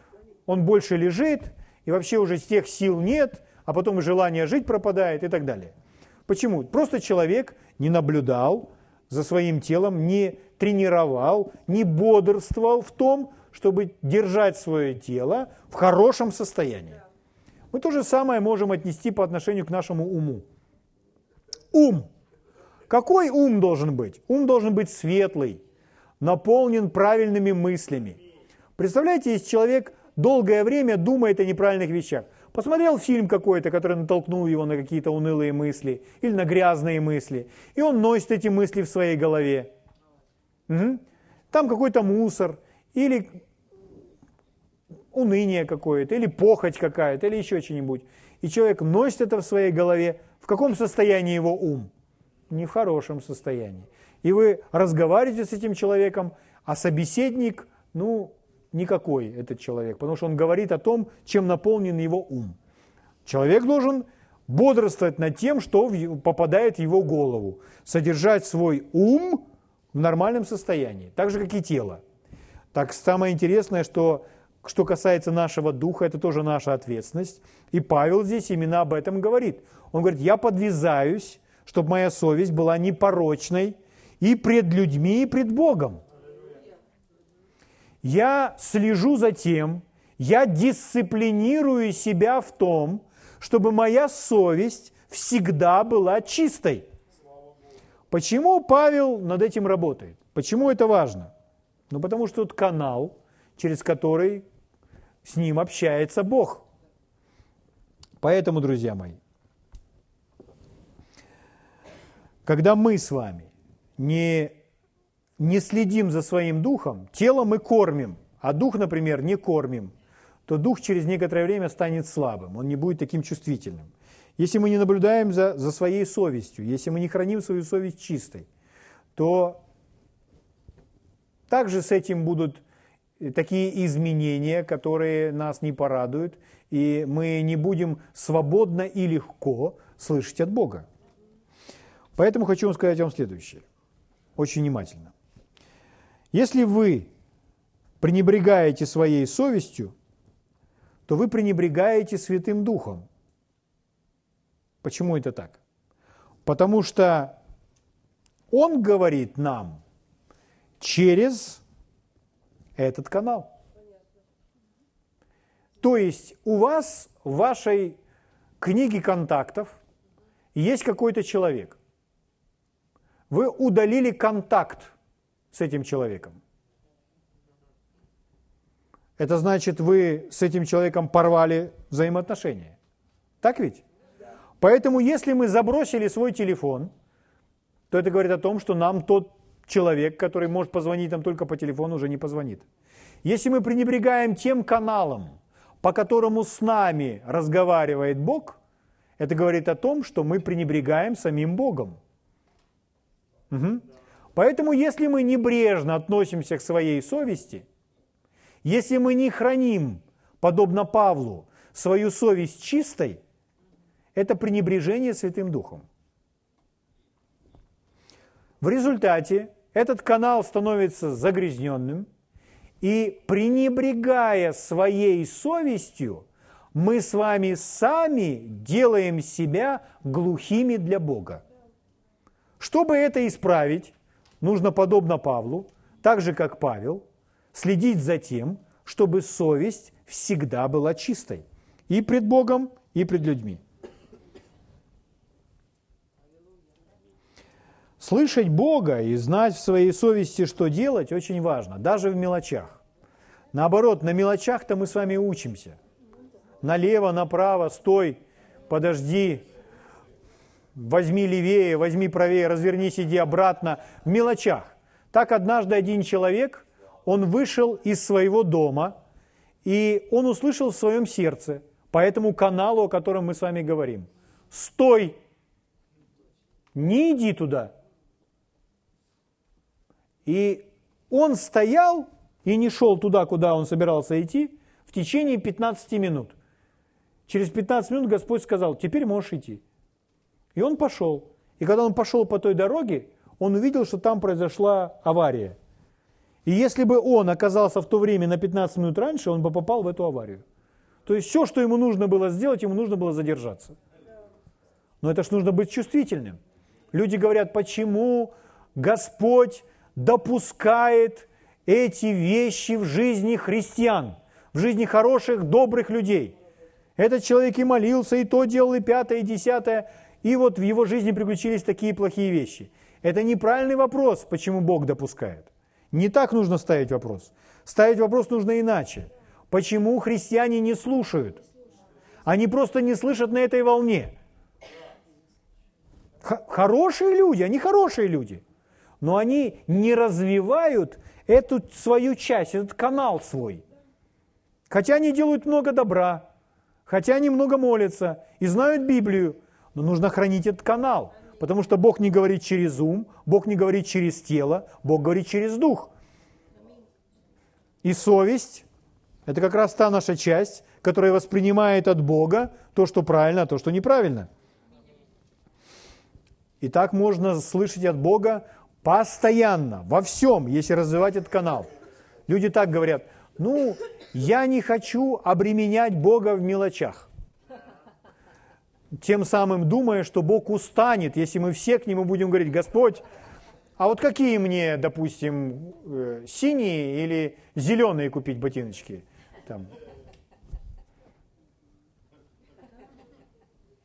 [SPEAKER 1] он больше лежит, и вообще уже с тех сил нет, а потом и желание жить пропадает и так далее. Почему? Просто человек не наблюдал за своим телом, не тренировал, не бодрствовал в том, чтобы держать свое тело в хорошем состоянии. Мы то же самое можем отнести по отношению к нашему уму. Ум. Какой ум должен быть? Ум должен быть светлый, наполнен правильными мыслями. Представляете, если человек долгое время думает о неправильных вещах. Посмотрел фильм какой-то, который натолкнул его на какие-то унылые мысли или на грязные мысли, и он носит эти мысли в своей голове. Угу. Там какой-то мусор, или уныние какое-то, или похоть какая-то, или еще что-нибудь. И человек носит это в своей голове. В каком состоянии его ум? Не в хорошем состоянии. И вы разговариваете с этим человеком, а собеседник, ну, никакой этот человек, потому что он говорит о том, чем наполнен его ум. Человек должен бодрствовать над тем, что попадает в его голову, содержать свой ум в нормальном состоянии, так же, как и тело. Так самое интересное, что что касается нашего духа, это тоже наша ответственность. И Павел здесь именно об этом говорит. Он говорит, я подвязаюсь, чтобы моя совесть была непорочной и пред людьми, и пред Богом. Я слежу за тем, я дисциплинирую себя в том, чтобы моя совесть всегда была чистой. Почему Павел над этим работает? Почему это важно? Ну, потому что тут канал, через который с ним общается Бог. Поэтому, друзья мои, когда мы с вами не, не следим за своим духом, тело мы кормим, а дух, например, не кормим, то дух через некоторое время станет слабым, он не будет таким чувствительным. Если мы не наблюдаем за, за своей совестью, если мы не храним свою совесть чистой, то также с этим будут такие изменения, которые нас не порадуют, и мы не будем свободно и легко слышать от Бога. Поэтому хочу вам сказать вам следующее, очень внимательно. Если вы пренебрегаете своей совестью, то вы пренебрегаете Святым Духом. Почему это так? Потому что Он говорит нам через этот канал. То есть у вас в вашей книге контактов есть какой-то человек. Вы удалили контакт с этим человеком. Это значит, вы с этим человеком порвали взаимоотношения. Так ведь? Поэтому, если мы забросили свой телефон, то это говорит о том, что нам тот человек, который может позвонить нам только по телефону, уже не позвонит. Если мы пренебрегаем тем каналом, по которому с нами разговаривает Бог, это говорит о том, что мы пренебрегаем самим Богом. Угу. Поэтому, если мы небрежно относимся к своей совести, если мы не храним, подобно Павлу, свою совесть чистой, это пренебрежение Святым Духом. В результате этот канал становится загрязненным, и пренебрегая своей совестью, мы с вами сами делаем себя глухими для Бога. Чтобы это исправить, нужно, подобно Павлу, так же как Павел, следить за тем, чтобы совесть всегда была чистой и пред Богом, и пред людьми. Слышать Бога и знать в своей совести, что делать, очень важно, даже в мелочах. Наоборот, на мелочах-то мы с вами учимся. Налево, направо, стой, подожди, возьми левее, возьми правее, развернись, иди обратно. В мелочах. Так однажды один человек, он вышел из своего дома, и он услышал в своем сердце, по этому каналу, о котором мы с вами говорим, «Стой! Не иди туда!» И он стоял и не шел туда, куда он собирался идти, в течение 15 минут. Через 15 минут Господь сказал, теперь можешь идти. И он пошел. И когда он пошел по той дороге, он увидел, что там произошла авария. И если бы он оказался в то время на 15 минут раньше, он бы попал в эту аварию. То есть все, что ему нужно было сделать, ему нужно было задержаться. Но это ж нужно быть чувствительным. Люди говорят, почему Господь допускает эти вещи в жизни христиан, в жизни хороших, добрых людей. Этот человек и молился, и то делал, и пятое, и десятое, и вот в его жизни приключились такие плохие вещи. Это неправильный вопрос, почему Бог допускает. Не так нужно ставить вопрос. Ставить вопрос нужно иначе. Почему христиане не слушают? Они просто не слышат на этой волне. Хорошие люди, они хорошие люди, но они не развивают эту свою часть, этот канал свой. Хотя они делают много добра, хотя они много молятся и знают Библию, но нужно хранить этот канал, потому что Бог не говорит через ум, Бог не говорит через тело, Бог говорит через дух. И совесть – это как раз та наша часть, которая воспринимает от Бога то, что правильно, а то, что неправильно. И так можно слышать от Бога постоянно, во всем, если развивать этот канал. Люди так говорят, ну, я не хочу обременять Бога в мелочах. Тем самым думая, что Бог устанет, если мы все к Нему будем говорить, Господь, а вот какие мне, допустим, э, синие или зеленые купить ботиночки? Там.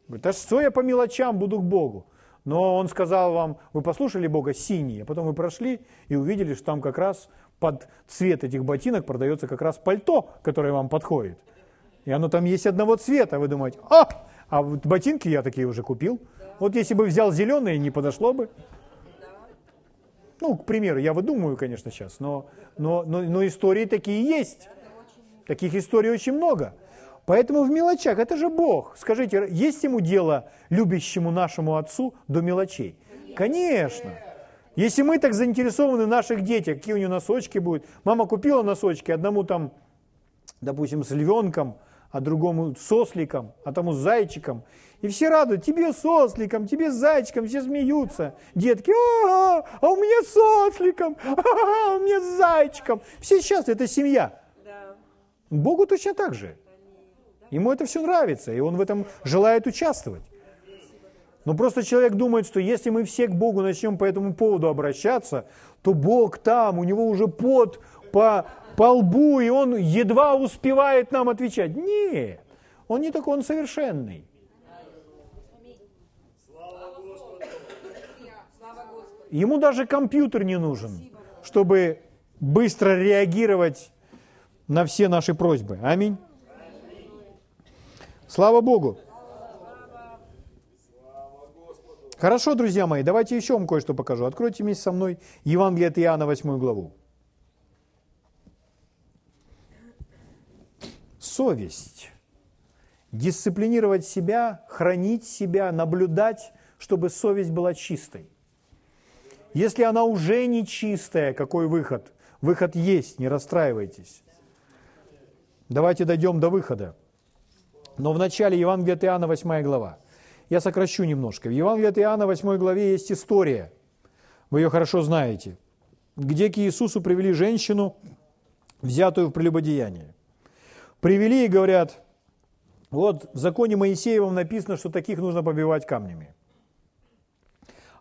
[SPEAKER 1] Говорит, а что я по мелочам буду к Богу? Но он сказал вам, вы послушали Бога синие, а потом вы прошли и увидели, что там как раз под цвет этих ботинок продается как раз пальто, которое вам подходит. И оно там есть одного цвета. Вы думаете, а, а вот ботинки я такие уже купил. Вот если бы взял зеленые, не подошло бы. Ну, к примеру, я выдумываю, конечно, сейчас, но, но, но, но истории такие есть. Таких историй очень много. Поэтому в мелочах, это же Бог. Скажите, есть ему дело любящему нашему Отцу до мелочей? Конечно. Если мы так заинтересованы в наших детях, какие у него носочки будут. Мама купила носочки, одному там, допустим, с львенком, а другому с осликом, а тому зайчиком. И все радуют, тебе с осликом, тебе зайчиком, все смеются. Детки, а, -а, -а, а у меня с осликом, *laughs* а, -а, -а у меня зайчиком. Все счастливы, это семья. Богу точно так же. Ему это все нравится, и он в этом желает участвовать. Но просто человек думает, что если мы все к Богу начнем по этому поводу обращаться, то Бог там, у него уже пот по, по лбу, и он едва успевает нам отвечать. Нет, он не такой, он совершенный. Ему даже компьютер не нужен, чтобы быстро реагировать на все наши просьбы. Аминь. Слава Богу. Хорошо, друзья мои, давайте еще вам кое-что покажу. Откройте вместе со мной Евангелие от Иоанна, 8 главу. Совесть. Дисциплинировать себя, хранить себя, наблюдать, чтобы совесть была чистой. Если она уже не чистая, какой выход? Выход есть, не расстраивайтесь. Давайте дойдем до выхода. Но в начале Евангелия от Иоанна, 8 глава. Я сокращу немножко. В Евангелии от Иоанна, 8 главе, есть история. Вы ее хорошо знаете. Где к Иисусу привели женщину, взятую в прелюбодеяние. Привели и говорят, вот в законе Моисеевом написано, что таких нужно побивать камнями.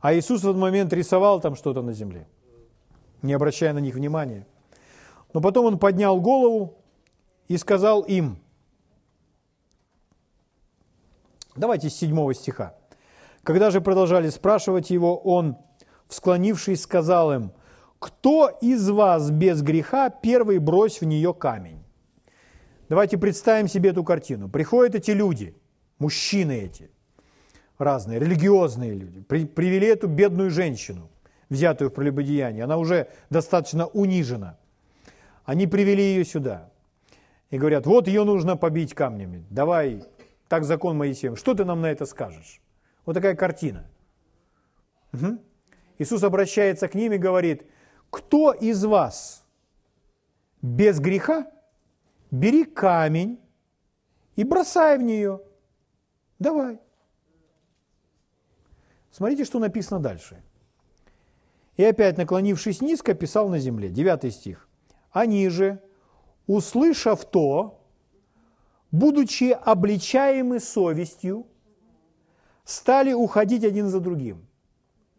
[SPEAKER 1] А Иисус в этот момент рисовал там что-то на земле, не обращая на них внимания. Но потом он поднял голову и сказал им, давайте с 7 стиха. Когда же продолжали спрашивать его, он, всклонившись, сказал им, «Кто из вас без греха первый брось в нее камень?» Давайте представим себе эту картину. Приходят эти люди, мужчины эти – разные, религиозные люди, при, привели эту бедную женщину, взятую в прелюбодеяние. Она уже достаточно унижена. Они привели ее сюда и говорят, вот ее нужно побить камнями. Давай, так закон Моисеев. Что ты нам на это скажешь? Вот такая картина. Угу. Иисус обращается к ним и говорит, кто из вас без греха, бери камень и бросай в нее. Давай. Смотрите, что написано дальше. И опять, наклонившись низко, писал на земле. Девятый стих. Они же, услышав то, будучи обличаемы совестью, стали уходить один за другим,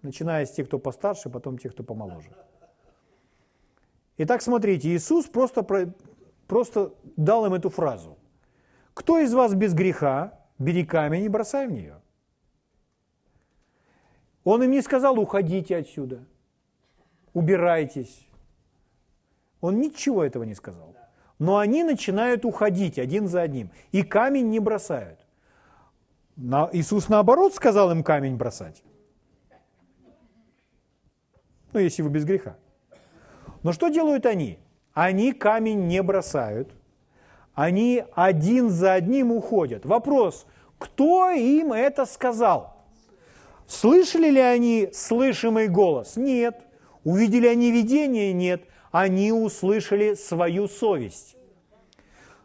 [SPEAKER 1] начиная с тех, кто постарше, потом тех, кто помоложе. Итак, смотрите, Иисус просто, просто дал им эту фразу. «Кто из вас без греха, бери камень и бросай в нее». Он им не сказал, уходите отсюда, убирайтесь. Он ничего этого не сказал. Но они начинают уходить один за одним. И камень не бросают. Иисус наоборот сказал им камень бросать. Ну, если вы без греха. Но что делают они? Они камень не бросают. Они один за одним уходят. Вопрос, кто им это сказал? Слышали ли они слышимый голос? Нет. Увидели они видение? Нет. Они услышали свою совесть.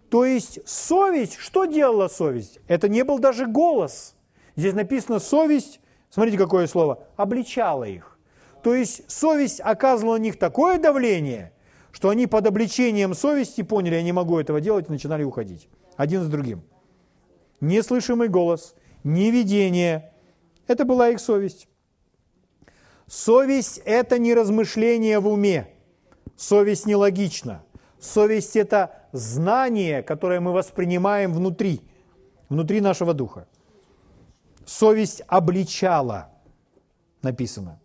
[SPEAKER 1] То есть совесть, что делала совесть? Это не был даже голос. Здесь написано совесть, смотрите какое слово, обличала их. То есть совесть оказывала на них такое давление, что они под обличением совести поняли, я не могу этого делать, и начинали уходить. Один с другим. Неслышимый голос, невидение. Это была их совесть. Совесть – это не размышление в уме. Совесть нелогична. Совесть – это знание, которое мы воспринимаем внутри, внутри нашего духа. Совесть обличала, написано.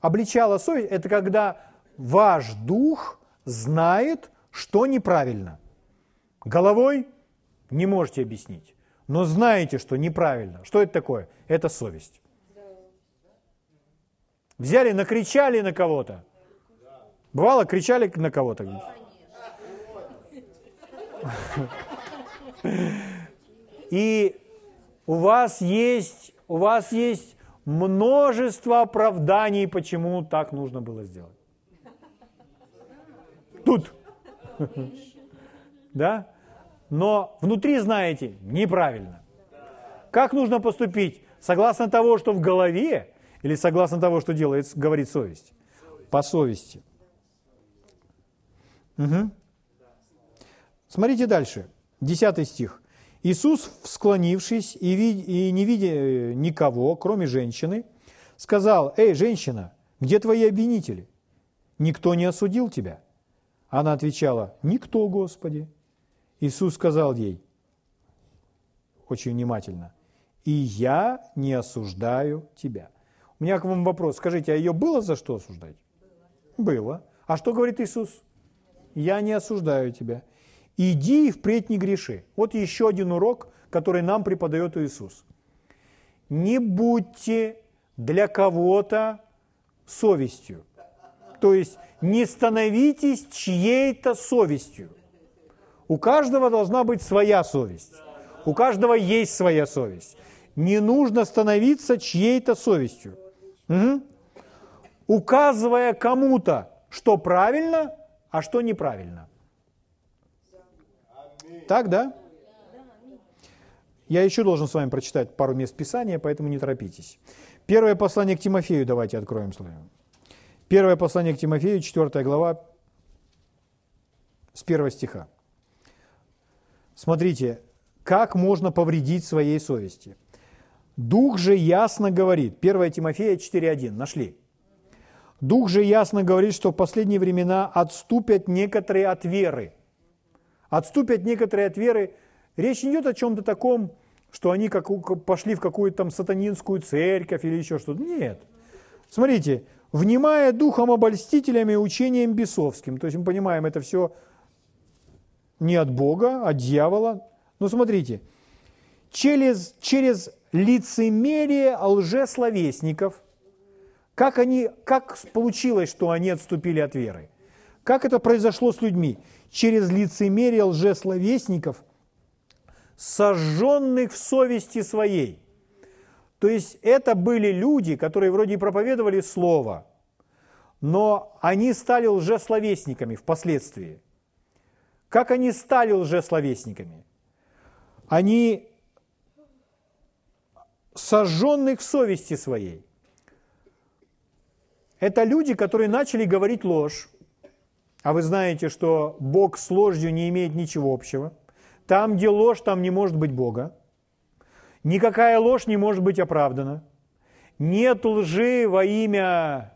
[SPEAKER 1] Обличала совесть – это когда ваш дух знает, что неправильно. Головой не можете объяснить, но знаете, что неправильно. Что это такое? Это совесть. Взяли, накричали на кого-то. Бывало, кричали на кого-то. И у вас есть, у вас есть множество оправданий, почему так нужно было сделать. Тут. *laughs* Да? Но внутри, знаете, неправильно. Как нужно поступить? Согласно того, что в голове, или согласно того, что делает, говорит совесть? По совести. Угу. Смотрите дальше. Десятый стих. Иисус, склонившись и, вид- и не видя э, никого, кроме женщины, сказал, «Эй, женщина, где твои обвинители? Никто не осудил тебя?» Она отвечала, «Никто, Господи». Иисус сказал ей, очень внимательно, «И я не осуждаю тебя». У меня к вам вопрос. Скажите, а ее было за что осуждать? Было. А что говорит Иисус? Я не осуждаю тебя. Иди и впредь не греши. Вот еще один урок, который нам преподает Иисус. Не будьте для кого-то совестью. То есть не становитесь чьей-то совестью. У каждого должна быть своя совесть. У каждого есть своя совесть. Не нужно становиться чьей-то совестью. Угу. Указывая кому-то, что правильно, а что неправильно. Так, да? Я еще должен с вами прочитать пару мест Писания, поэтому не торопитесь. Первое послание к Тимофею давайте откроем с вами. Первое послание к Тимофею, 4 глава, с первого стиха. Смотрите, как можно повредить своей совести. Дух же ясно говорит, 1 Тимофея 4.1, нашли. Дух же ясно говорит, что в последние времена отступят некоторые от веры. Отступят некоторые от веры. Речь не идет о чем-то таком, что они как, пошли в какую-то там сатанинскую церковь или еще что-то. Нет. Смотрите, внимая духом обольстителями и учением бесовским. То есть мы понимаем, это все не от Бога, от дьявола. Но смотрите, через, через лицемерие лжесловесников, как, они, как получилось, что они отступили от веры? Как это произошло с людьми? Через лицемерие лжесловесников, сожженных в совести своей. То есть это были люди, которые вроде и проповедовали Слово, но они стали лжесловесниками впоследствии. Как они стали лжесловесниками? Они сожженных в совести своей. Это люди, которые начали говорить ложь. А вы знаете, что Бог с ложью не имеет ничего общего. Там, где ложь, там не может быть Бога. Никакая ложь не может быть оправдана. Нет лжи во имя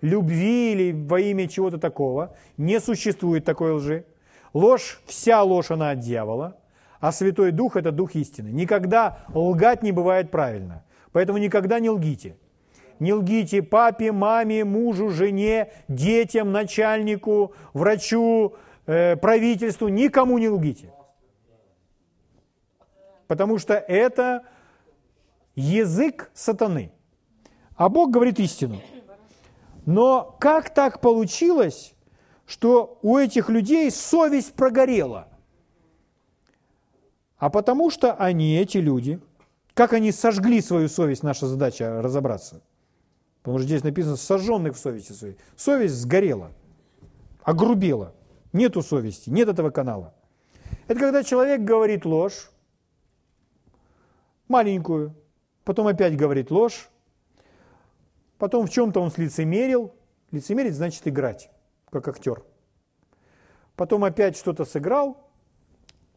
[SPEAKER 1] любви или во имя чего-то такого. Не существует такой лжи. Ложь, вся ложь, она от дьявола а Святой Дух – это Дух истины. Никогда лгать не бывает правильно. Поэтому никогда не лгите. не лгите папе, маме, мужу, жене, детям, начальнику, врачу, э, правительству, никому не лгите. Потому что это язык сатаны. А Бог говорит истину. Но как так получилось, что у этих людей совесть прогорела? А потому что они, эти люди, как они сожгли свою совесть, наша задача разобраться. Потому что здесь написано «сожженных в совести своей». Совесть сгорела, огрубела. Нету совести, нет этого канала. Это когда человек говорит ложь, маленькую, потом опять говорит ложь, потом в чем-то он слицемерил. Лицемерить значит играть, как актер. Потом опять что-то сыграл,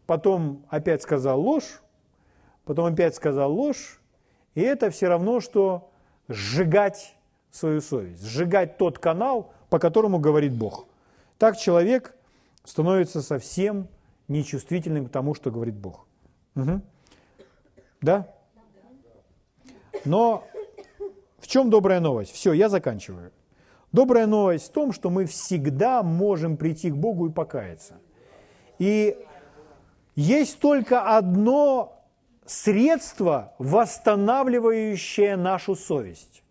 [SPEAKER 1] потом опять сказал ложь, потом опять сказал ложь, и это все равно, что сжигать свою совесть, сжигать тот канал, по которому говорит Бог. Так человек становится совсем нечувствительным к тому, что говорит Бог. Угу. Да? Но в чем добрая новость? Все, я заканчиваю. Добрая новость в том, что мы всегда можем прийти к Богу и покаяться. И есть только одно средство, восстанавливающее нашу совесть.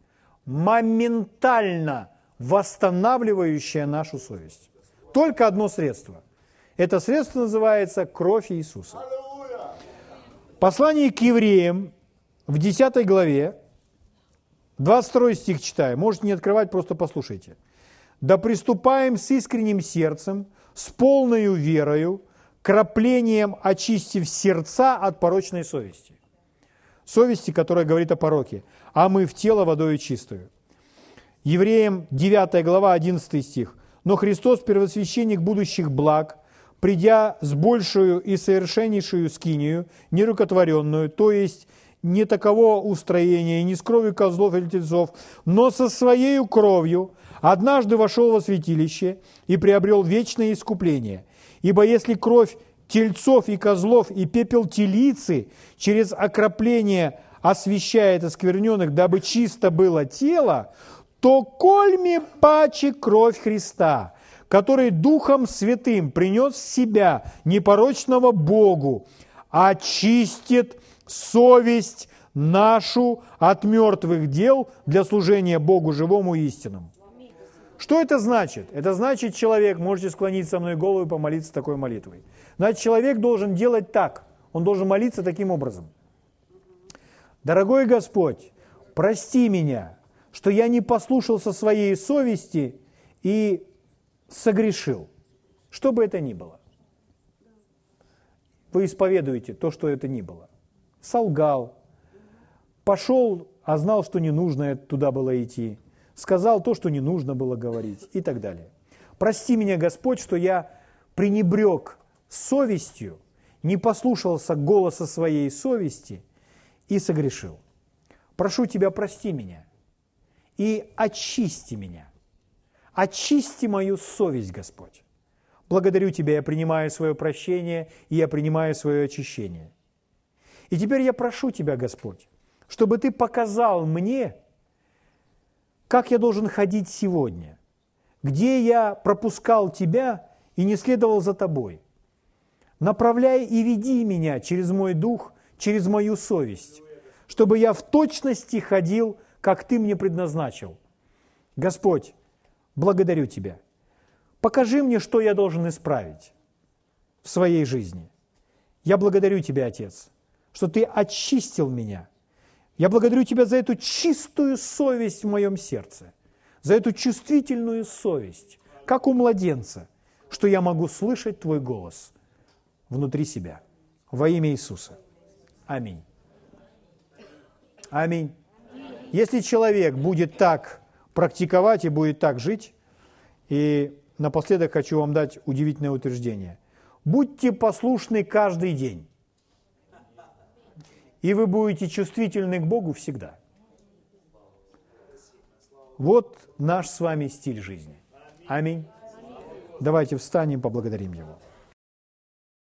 [SPEAKER 1] Моментально восстанавливающее нашу совесть. Только одно средство. Это средство называется кровь Иисуса. Послание к евреям в 10 главе, 22 стих читаю, можете не открывать, просто послушайте. «Да приступаем с искренним сердцем, с полной верою, краплением очистив сердца от порочной совести. Совести, которая говорит о пороке, а мы в тело водою чистую. Евреям 9 глава 11 стих. «Но Христос, первосвященник будущих благ, придя с большую и совершеннейшую скинию, нерукотворенную, то есть не такового устроения, не с кровью козлов или тельцов, но со своей кровью, однажды вошел во святилище и приобрел вечное искупление, Ибо если кровь тельцов и козлов и пепел телицы через окропление освещает оскверненных, дабы чисто было тело, то кольми паче кровь Христа, который Духом Святым принес себя непорочного Богу, очистит совесть нашу от мертвых дел для служения Богу живому и. Что это значит? Это значит, человек, можете склонить со мной голову и помолиться такой молитвой. Значит, человек должен делать так. Он должен молиться таким образом. Дорогой Господь, прости меня, что я не послушался своей совести и согрешил. Что бы это ни было. Вы исповедуете то, что это ни было. Солгал, пошел, а знал, что не нужно туда было идти – сказал то, что не нужно было говорить и так далее. Прости меня, Господь, что я пренебрег совестью, не послушался голоса своей совести и согрешил. Прошу Тебя, прости меня и очисти меня. Очисти мою совесть, Господь. Благодарю Тебя, я принимаю свое прощение, и я принимаю свое очищение. И теперь я прошу Тебя, Господь, чтобы Ты показал мне, как я должен ходить сегодня? Где я пропускал тебя и не следовал за тобой? Направляй и веди меня через мой дух, через мою совесть, чтобы я в точности ходил, как ты мне предназначил. Господь, благодарю Тебя. Покажи мне, что я должен исправить в своей жизни. Я благодарю Тебя, Отец, что Ты очистил меня – я благодарю Тебя за эту чистую совесть в моем сердце, за эту чувствительную совесть, как у младенца, что я могу слышать Твой голос внутри себя. Во имя Иисуса. Аминь. Аминь. Если человек будет так практиковать и будет так жить, и напоследок хочу вам дать удивительное утверждение. Будьте послушны каждый день и вы будете чувствительны к Богу всегда. Вот наш с вами стиль жизни. Аминь. Давайте встанем, поблагодарим Его.